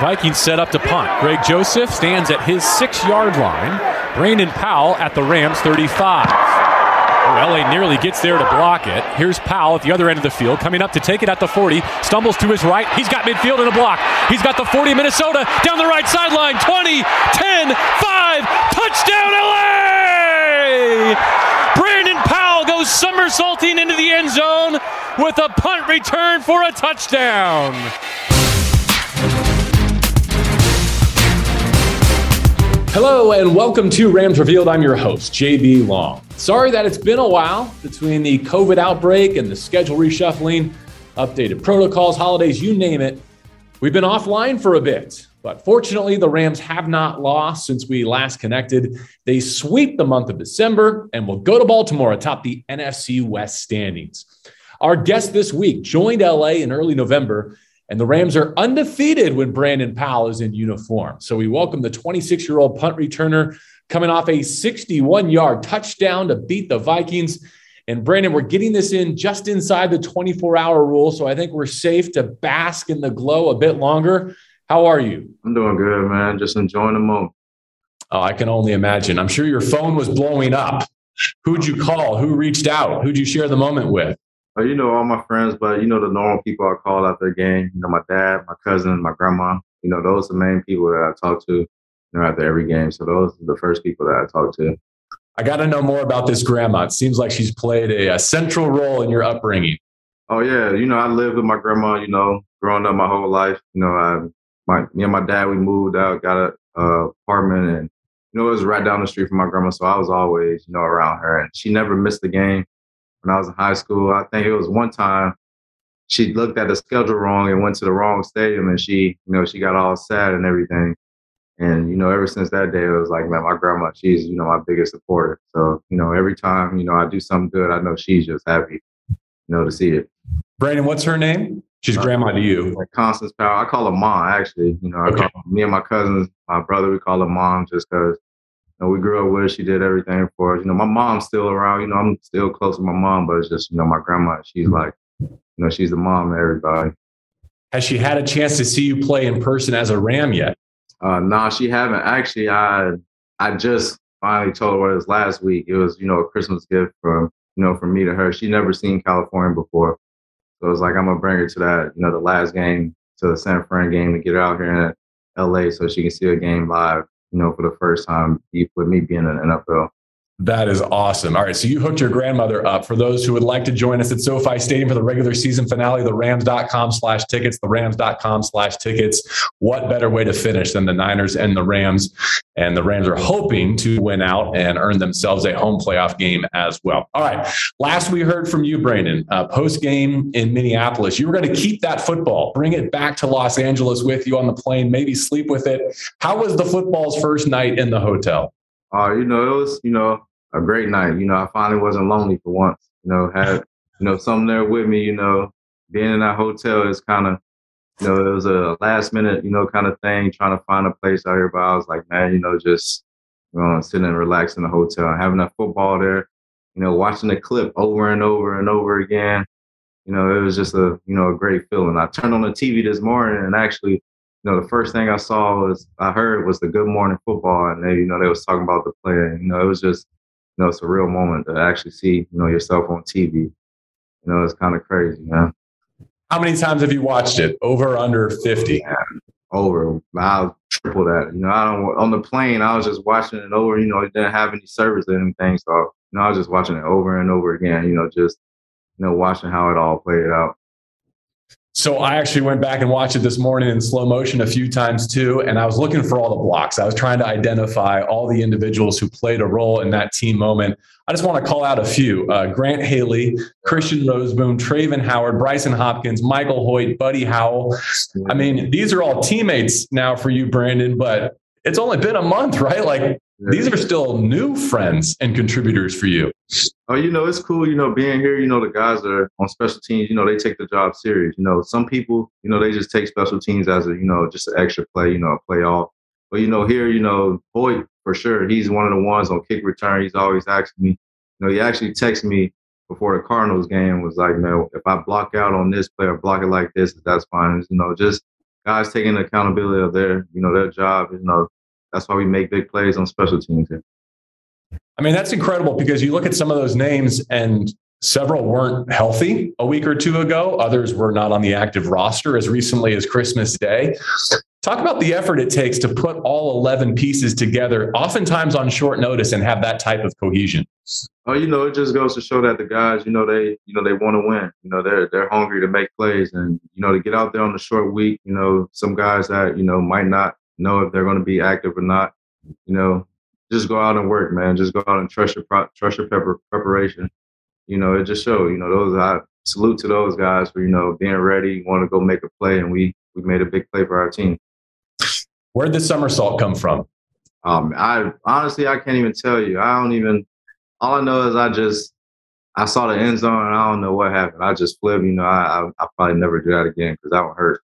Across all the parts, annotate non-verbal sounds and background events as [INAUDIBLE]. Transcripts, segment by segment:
Vikings set up to punt. Greg Joseph stands at his six yard line. Brandon Powell at the Rams 35. Oh, LA nearly gets there to block it. Here's Powell at the other end of the field, coming up to take it at the 40. Stumbles to his right. He's got midfield and a block. He's got the 40 Minnesota down the right sideline. 20, 10, 5. Touchdown LA! Brandon Powell goes somersaulting into the end zone with a punt return for a touchdown. Hello and welcome to Rams Revealed. I'm your host, JB Long. Sorry that it's been a while between the COVID outbreak and the schedule reshuffling, updated protocols, holidays, you name it. We've been offline for a bit, but fortunately, the Rams have not lost since we last connected. They sweep the month of December and will go to Baltimore atop the NFC West standings. Our guest this week joined LA in early November and the Rams are undefeated when Brandon Powell is in uniform. So we welcome the 26 year old punt returner coming off a 61 yard touchdown to beat the Vikings. And Brandon, we're getting this in just inside the 24 hour rule. So I think we're safe to bask in the glow a bit longer. How are you? I'm doing good, man. Just enjoying the moment. Oh, I can only imagine. I'm sure your phone was blowing up. Who'd you call? Who reached out? Who'd you share the moment with? Uh, you know, all my friends, but you know, the normal people I call out their game. You know, my dad, my cousin, my grandma. You know, those are the main people that I talk to, you know, after every game. So those are the first people that I talk to. I got to know more about this grandma. It seems like she's played a, a, central role in your upbringing. Oh yeah, you know, I lived with my grandma. You know, growing up my whole life. You know, I, my me and my dad we moved out, got a uh, apartment, and you know, it was right down the street from my grandma. So I was always, you know, around her, and she never missed a game when I was in high school. I think it was one time she looked at the schedule wrong and went to the wrong stadium and she, you know, she got all sad and everything. And, you know, ever since that day, it was like, man, my grandma, she's, you know, my biggest supporter. So, you know, every time, you know, I do something good, I know she's just happy, you know, to see it. Brandon, what's her name? She's uh, grandma to you. Like Constance Power, I call her mom, actually. You know, I okay. call me and my cousins, my brother, we call her mom just because know, we grew up with her. She did everything for us. You know, my mom's still around. You know, I'm still close to my mom, but it's just, you know, my grandma, she's mm-hmm. like, you know, she's the mom of everybody. Has she had a chance to see you play in person as a Ram yet? Uh, no, nah, she haven't. Actually, I I just finally told her this last week. It was, you know, a Christmas gift from, you know, from me to her. She never seen California before. So it was like, I'm going to bring her to that, you know, the last game, to the San Fran game to get her out here in LA so she can see a game live you know, for the first time with me being in the NFL. That is awesome. All right. So you hooked your grandmother up. For those who would like to join us at SoFi Stadium for the regular season finale, the rams.com slash tickets, the rams.com slash tickets. What better way to finish than the Niners and the Rams? And the Rams are hoping to win out and earn themselves a home playoff game as well. All right. Last we heard from you, Brandon, uh, post game in Minneapolis. You were going to keep that football, bring it back to Los Angeles with you on the plane, maybe sleep with it. How was the football's first night in the hotel? Uh, you know, it was, you know, a great night. You know, I finally wasn't lonely for once. You know, had you know something there with me. You know, being in that hotel is kind of you know it was a last minute you know kind of thing trying to find a place out here. But I was like, man, you know, just you know, sitting and relaxing in the hotel, having that football there. You know, watching the clip over and over and over again. You know, it was just a you know a great feeling. I turned on the TV this morning and actually you know, the first thing I saw was I heard was the Good Morning Football, and they, you know, they was talking about the player. You know, it was just know, it's a real moment to actually see, you know, yourself on TV. You know, it's kind of crazy, man. How many times have you watched it? Over under 50? Yeah, over. I'll triple that. You know, I don't, on the plane, I was just watching it over, you know, it didn't have any service or anything. So, you know, I was just watching it over and over again, you know, just, you know, watching how it all played out. So I actually went back and watched it this morning in slow motion a few times too. And I was looking for all the blocks. I was trying to identify all the individuals who played a role in that team moment. I just want to call out a few uh, Grant Haley, Christian Rozeboom, Travin Howard, Brycen Hopkins, Michael Hoecht, Buddy Howell. I mean, these are all teammates now for you, Brandon, but it's only been a month, right? Like these are still new friends and contributors for you. Oh, you know, it's cool, you know, being here, you know, the guys are on special teams, you know, they take the job serious. You know, some people, you know, they just take special teams as a, you know, just an extra play, you know, a play off. But, you know, here, you know, Hoecht, for sure, he's one of the ones on kick return. He's always asking me, you know, he actually texted me before the Cardinals game was like, man, if I block out on this play or block it like this, that's fine. You know, just guys taking accountability of their, you know, their job. You know, that's why we make big plays on special teams here. I mean, that's incredible because you look at some of those names and several weren't healthy a week or two ago. Others were not on the active roster as recently as Christmas Day. Talk about the effort it takes to put all 11 pieces together, oftentimes on short notice, and have that type of cohesion. Oh, you know, it just goes to show that the guys, you know, they, you know, they want to win. You know, they're they're hungry to make plays, and you know, to get out there on the short week. You know, some guys that you know might not know if they're going to be active or not. You know, just go out and work, man. Just go out and trust your trust your pepper, preparation. You know, it just showed. You know, those I salute to those guys for you know being ready, want to go make a play, and we we made a big play for our team. Where'd the somersault come from? Um, I honestly I can't even tell you. I don't even. All I know is I just I saw the end zone and I don't know what happened. I just flipped. You know, I I, I probably never do that again because that would hurt.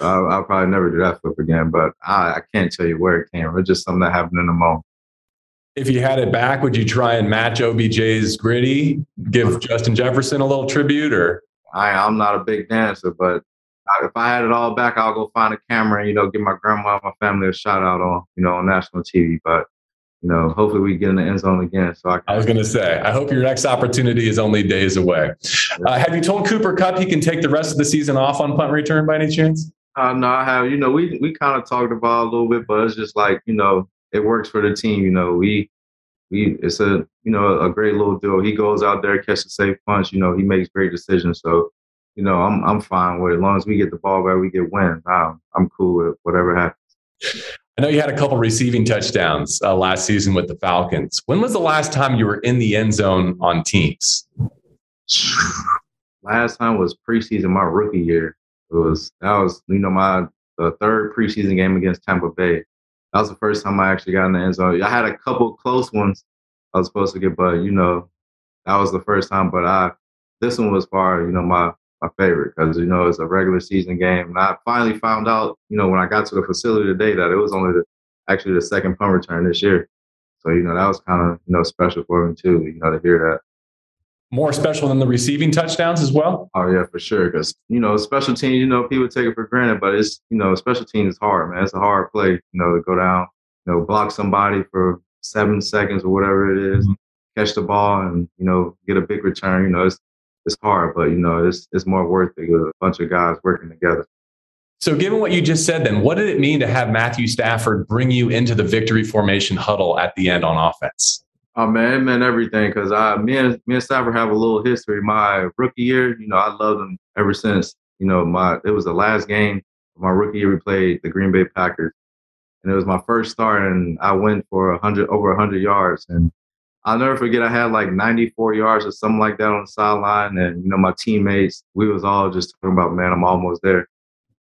I'll, I'll, probably never do that flip again. But I, I can't tell you where it came from. It's just something that happened in the moment. If you had it back, would you try and match OBJ's griddy? Give Justin Jefferson a little tribute, or I, I'm not a big dancer, but if I had it all back, I'll go find a camera and you know give my grandma and my family a shout out on you know on national TV. But you know, hopefully we get in the end zone again. So I, I was going to say, I hope your next opportunity is only days away. Uh, have you told Cooper Kupp he can take the rest of the season off on punt return by any chance? Uh, no, I have. You know, we we kind of talked about a little bit, but it's just like you know, it works for the team. You know, we we it's a you know a great little deal. He goes out there, catches safe punch. You know, he makes great decisions. So you know, I'm I'm fine with it. As long as we get the ball back, we get wins. I'm, I'm cool with whatever happens. I know you had a couple receiving touchdowns uh, last season with the Falcons. When was the last time you were in the end zone on teams? Last time was preseason, my rookie year. It was that was you know my the third preseason game against Tampa Bay. That was the first time I actually got in the end zone. I had a couple close ones I was supposed to get, but you know that was the first time. But I this one was far you know my my favorite because you know it's a regular season game. And I finally found out, you know, when I got to the facility today that it was only the, actually the second punt return this year. So you know that was kind of you know special for me too. You know to hear that. More special than the receiving touchdowns as well. Oh yeah, for sure. Because you know special teams, you know people take it for granted, but it's you know special teams is hard, man. It's a hard play, you know, to go down, you know, block somebody for seven seconds or whatever it is, mm-hmm. catch the ball, and you know get a big return. You know, it's it's hard, but you know, it's it's more worth it. with A bunch of guys working together. So, given what you just said, then what did it mean to have Matthew Stafford bring you into the victory formation huddle at the end on offense? Oh man, it meant everything because I me and me and Stafford have a little history. My rookie year, you know, I loved him ever since. You know, my it was the last game of my rookie year. We played the Green Bay Packers, and it was my first start, and I went for hundred over hundred yards, and I'll never forget. I had like 94 yards or something like that on the sideline, and you know my teammates, we was all just talking about, man, I'm almost there.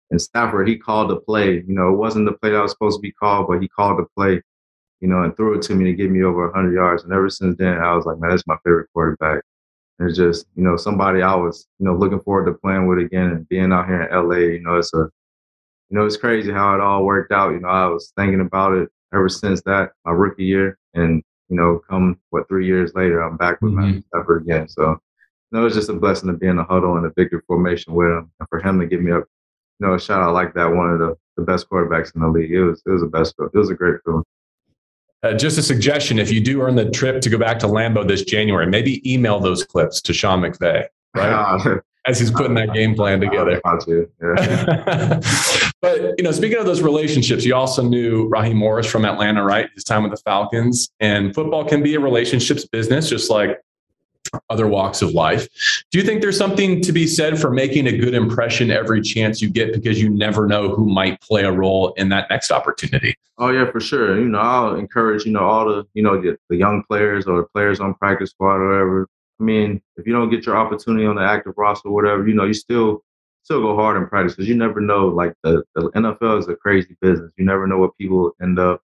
And Stafford, he called the play. You know, it wasn't the play that was supposed to be called, but he called the play. You know, and threw it to me to give me over 100 yards. And ever since then, I was like, man, that's my favorite quarterback. And it's just, you know, somebody I was, you know, looking forward to playing with again and being out here in LA. You know, it's a, you know, it's crazy how it all worked out. You know, I was thinking about it ever since that my rookie year, and you know, come what three years later, I'm back with mm-hmm. Matthew Stafford again. So, you know, it's just a blessing to be in the huddle and a victory formation with him, and for him to give me a, you know, a shout out like that, one of the, the best quarterbacks in the league. It was it was the best. It was a great feeling. Uh, just a suggestion: if you do earn the trip to go back to Lambeau this January, maybe email those clips to Sean McVay. Right. [LAUGHS] as he's putting that game plan together. Yeah. [LAUGHS] but you know, speaking of those relationships, you also knew Raheem Morris from Atlanta, right? His time with the Falcons, and football can be a relationships business, just like other walks of life. Do you think there's something to be said for making a good impression every chance you get because you never know who might play a role in that next opportunity? Oh yeah, for sure. You know, I'll encourage, you know, all the, you know, the, the young players or players on practice squad or whatever, I mean, if you don't get your opportunity on the active roster or whatever, you know, you still still go hard in practice because you never know. Like the, the NFL is a crazy business. You never know what people end up.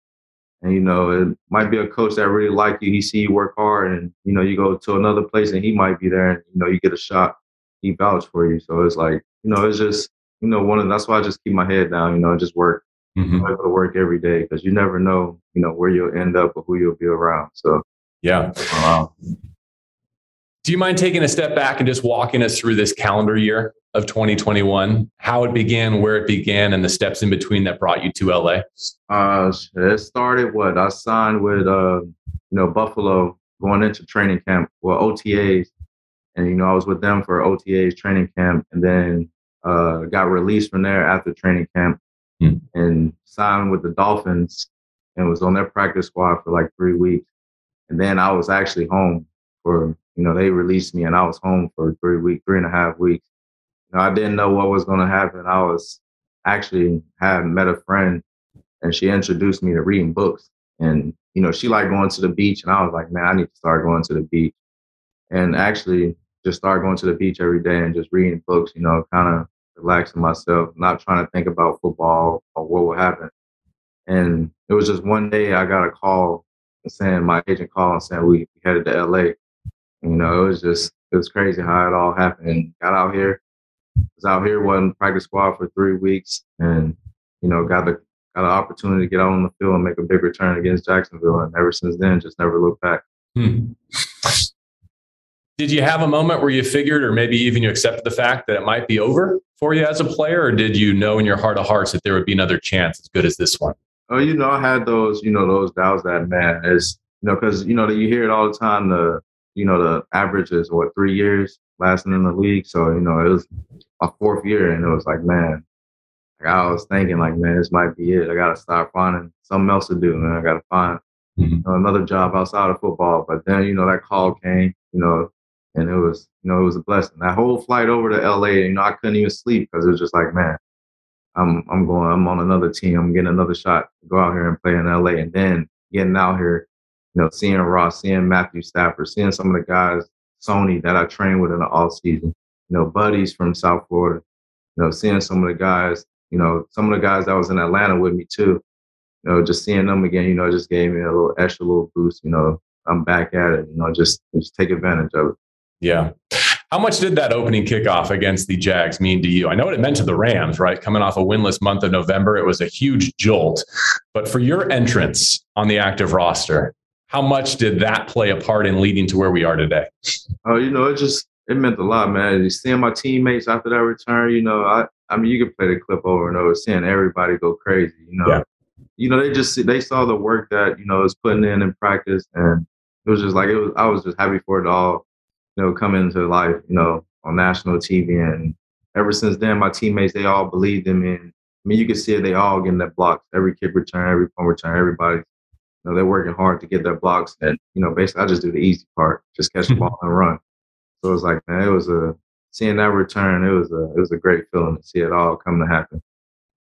And you know, it might be a coach that really like you. He see you work hard, and you know, you go to another place and he might be there, and you know, you get a shot. He vouch for you. So it's like, you know, it's just, you know, one of that's why I just keep my head down. You know, and just work. Mm-hmm. I go to work every day because you never know, you know, where you'll end up or who you'll be around. So yeah. Um, Do you mind taking a step back and just walking us through this calendar year of 2021, how it began, where it began, and the steps in between that brought you to LA? Uh, it started what I signed with, uh, you know, Buffalo going into training camp, well, OTAs, and you know I was with them for OTAs training camp, and then uh, got released from there after training camp, hmm. and signed with the Dolphins, and was on their practice squad for like three weeks, and then I was actually home for you know they released me, and I was home for three weeks, three and a half weeks. You know, I didn't know what was going to happen. I was actually had met a friend, and she introduced me to reading books, and you know she liked going to the beach, and I was like, man, I need to start going to the beach. And actually, just start going to the beach every day and just reading books, you know, kind of relaxing myself, not trying to think about football or what will happen. And it was just one day I got a call saying my agent called and saying we headed to LA. You know, it was just it was crazy how it all happened. Got out here, was out here, wasn't practice squad for three weeks, and you know, got the got an opportunity to get out on the field and make a big return against Jacksonville. And ever since then, just never looked back. Hmm. Did you have a moment where you figured, or maybe even you accepted the fact that it might be over for you as a player, or did you know in your heart of hearts that there would be another chance as good as this one? Oh, you know, I had those, you know, those doubts that man is, you know, because you know that you hear it all the time. The you know the average is what three years lasting in the league. So you know it was my fourth year, and it was like, man, like I was thinking, like, man, this might be it. I got to start finding something else to do, man. I got to find mm-hmm. you know, another job outside of football. But then you know that call came, you know, and it was you know it was a blessing. That whole flight over to LA, you know, I couldn't even sleep because it was just like, man, I'm I'm going, I'm on another team, I'm getting another shot to go out here and play in LA, and then getting out here, you know, seeing Ross, seeing Matthew Stafford, seeing some of the guys, Sony that I trained with in the off season, you know, buddies from South Florida, you know, seeing some of the guys, you know, some of the guys that was in Atlanta with me too, you know, just seeing them again, you know, just gave me a little extra little boost, you know, I'm back at it, you know, just just take advantage of it. Yeah. How much did that opening kickoff against the Jags mean to you? I know what it meant to the Rams, right? Coming off a winless month of November, it was a huge jolt. But for your entrance on the active roster, how much did that play a part in leading to where we are today? Oh, you know, it just it meant a lot, man. Seeing my teammates after that return, you know, I I mean, you could play the clip over and over, seeing everybody go crazy, you know. Yeah. You know, they just they saw the work that you know was putting in in practice, and it was just like it was. I was just happy for it all you know, come into life, you know, on national TV. And ever since then, my teammates, they all believed in me. And I mean, you can see it, they all getting that blocks, every kick return, every punt return, everybody. Know, they're working hard to get their blocks. And, you know, basically, I just do the easy part, just catch the ball [LAUGHS] and run. So it was like, man, it was a, seeing that return, it was a, it was a great feeling to see it all come to happen.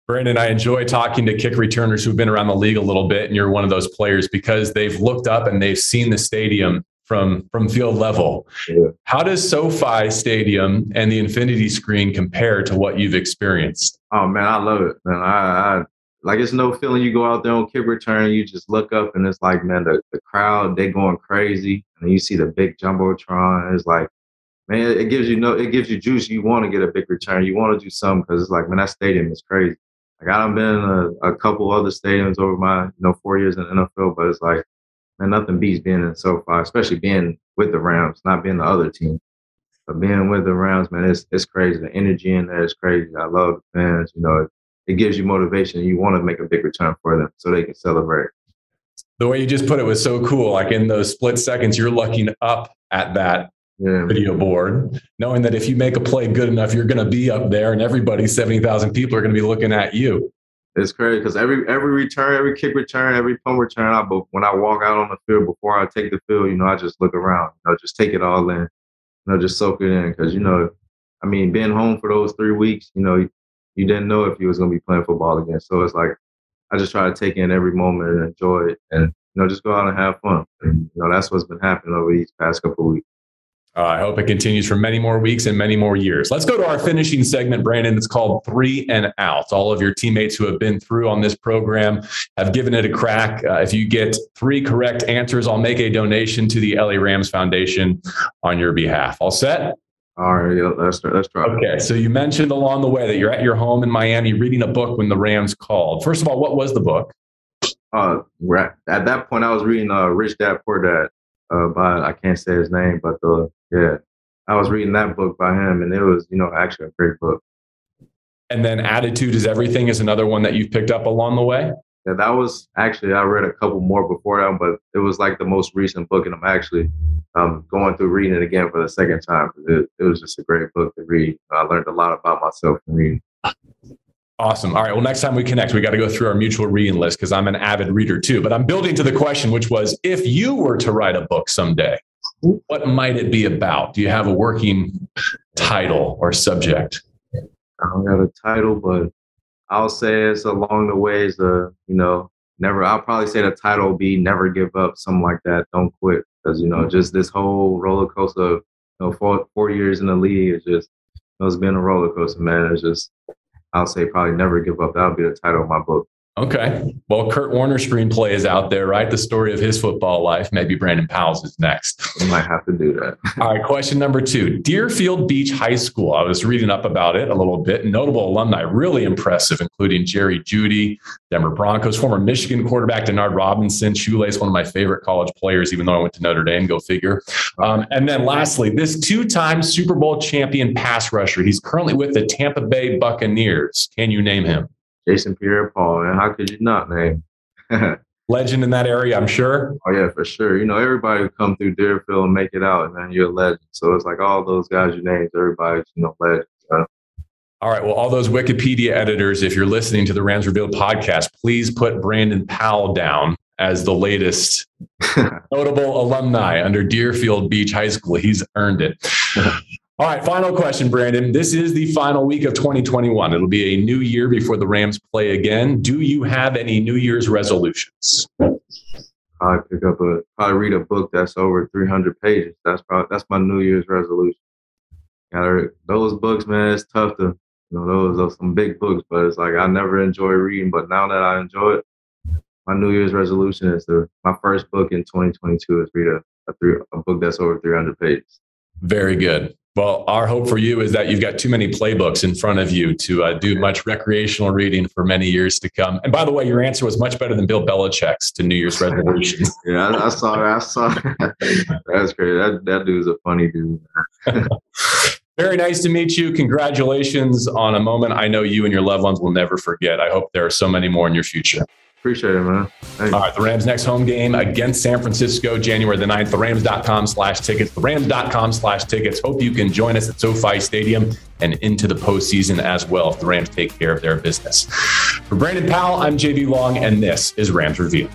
Brandon, I enjoy talking to kick returners who've been around the league a little bit, and you're one of those players because they've looked up and they've seen the stadium from from field level. Yeah. How does SoFi Stadium and the Infinity Screen compare to what you've experienced? Oh man, I love it, man. I, I like it's no feeling. You go out there on kick return, you just look up and it's like, man, the, the crowd they going crazy, and you see the big jumbotron. It's like, man, it gives you no, it gives you juice. You want to get a big return. You want to do something because it's like, man, that stadium is crazy. Like I've been in a, a couple other stadiums over my you know four years in the NFL, but it's like and nothing beats being in SoFi, especially being with the Rams, not being the other team. But being with the Rams, man, it's it's crazy. The energy in there is crazy. I love the fans. You know, it, gives you motivation. You want to make a big return for them so they can celebrate. The way you just put it was so cool. Like in those split seconds, you're looking up at that yeah. video board, knowing that if you make a play good enough, you're going to be up there, and everybody, seventy thousand people, are going to be looking at you. It's crazy because every every return, every kick return, every punt return, I when I walk out on the field before I take the field, you know, I just look around, you know, just take it all in, you know, just soak it in because you know, I mean, being home for those three weeks, you know, you, didn't know if you was gonna be playing football again, so it's like I just try to take in every moment and enjoy it, and you know, just go out and have fun. And, you know, that's what's been happening over these past couple weeks. Uh, I hope it continues for many more weeks and many more years. Let's go to our finishing segment, Brandon. It's called Three and Out. All of your teammates who have been through on this program have given it a crack. Uh, if you get three correct answers, I'll make a donation to the LA Rams Foundation on your behalf. All set? All right, yeah, let's let's try. Okay, so you mentioned along the way that you're at your home in Miami reading a book when the Rams called. First of all, what was the book? Uh, at, at that point, I was reading uh, Rich Dad Poor Dad uh, by I can't say his name, but the yeah, I was reading that book by him, and it was you know actually a great book. And then Attitude is Everything is another one that you've picked up along the way. Yeah, that was actually I read a couple more before that, but it was like the most recent book, and I'm actually um, going through reading it again for the second time. It, it was just a great book to read. I learned a lot about myself from reading. Awesome. All right. Well, next time we connect, we got to go through our mutual reading list because I'm an avid reader too. But I'm building to the question, which was if you were to write a book someday, what might it be about? Do you have a working title or subject? I don't got a title, but I'll say it's along the ways of, you know, never, I'll probably say the title will be Never Give Up, something like that. Don't quit. Because, you know, just this whole roller coaster of, you know, four, four years in the league is just, it's been a roller coaster, man. It's just, I'll say probably Never Give Up. That'll be the title of my book. Okay. Well, Kurt Warner's screenplay is out there, right? The story of his football life. Maybe Brandon Powell's is next. We might have to do that. [LAUGHS] All right. Question number two Deerfield Beach High School. I was reading up about it a little bit. Notable alumni, really impressive, including Jerry Jeudy, Denver Broncos, former Michigan quarterback Denard Robinson, Shoelace, one of my favorite college players, even though I went to Notre Dame, go figure. Um, and then lastly, this two time Super Bowl champion pass rusher. He's currently with the Tampa Bay Buccaneers. Can you name him? Jason Pierre Paul, and how could you not name? [LAUGHS] legend in that area, I'm sure. Oh yeah, for sure. You know, everybody who come through Deerfield and make it out, man, you're a legend. So it's like all those guys you named, everybody's you know legends. All right. Well, all those Wikipedia editors, if you're listening to the Rams Revealed podcast, please put Brandon Powell down as the latest [LAUGHS] notable alumni under Deerfield Beach High School. He's earned it. [LAUGHS] All right, final question, Brandon. This is the final week of 2021. It'll be a new year before the Rams play again. Do you have any New Year's resolutions? Probably pick up a, probably read a book that's over 300 pages. That's probably that's my New Year's resolution. Got those books, man. It's tough to, you know, those are some big books, but it's like I never enjoy reading. But now that I enjoy it, my New Year's resolution is to my first book in 2022 is read a a, three, a book that's over 300 pages. Very good. Well, our hope for you is that you've got too many playbooks in front of you to uh, do much recreational reading for many years to come. And by the way, your answer was much better than Bill Belichick's to New Year's resolutions. [LAUGHS] yeah, I, I, saw. I saw. That's great. That that dude's a funny dude. [LAUGHS] Very nice to meet you. Congratulations on a moment I know you and your loved ones will never forget. I hope there are so many more in your future. Appreciate it, man. Thanks. All right, the Rams' next home game against San Francisco, January the 9th. TheRams.com slash tickets. The TheRams.com slash tickets. Hope you can join us at SoFi Stadium and into the postseason as well if the Rams take care of their business. For Brandon Powell, I'm JB Long, and this is Rams Revealed.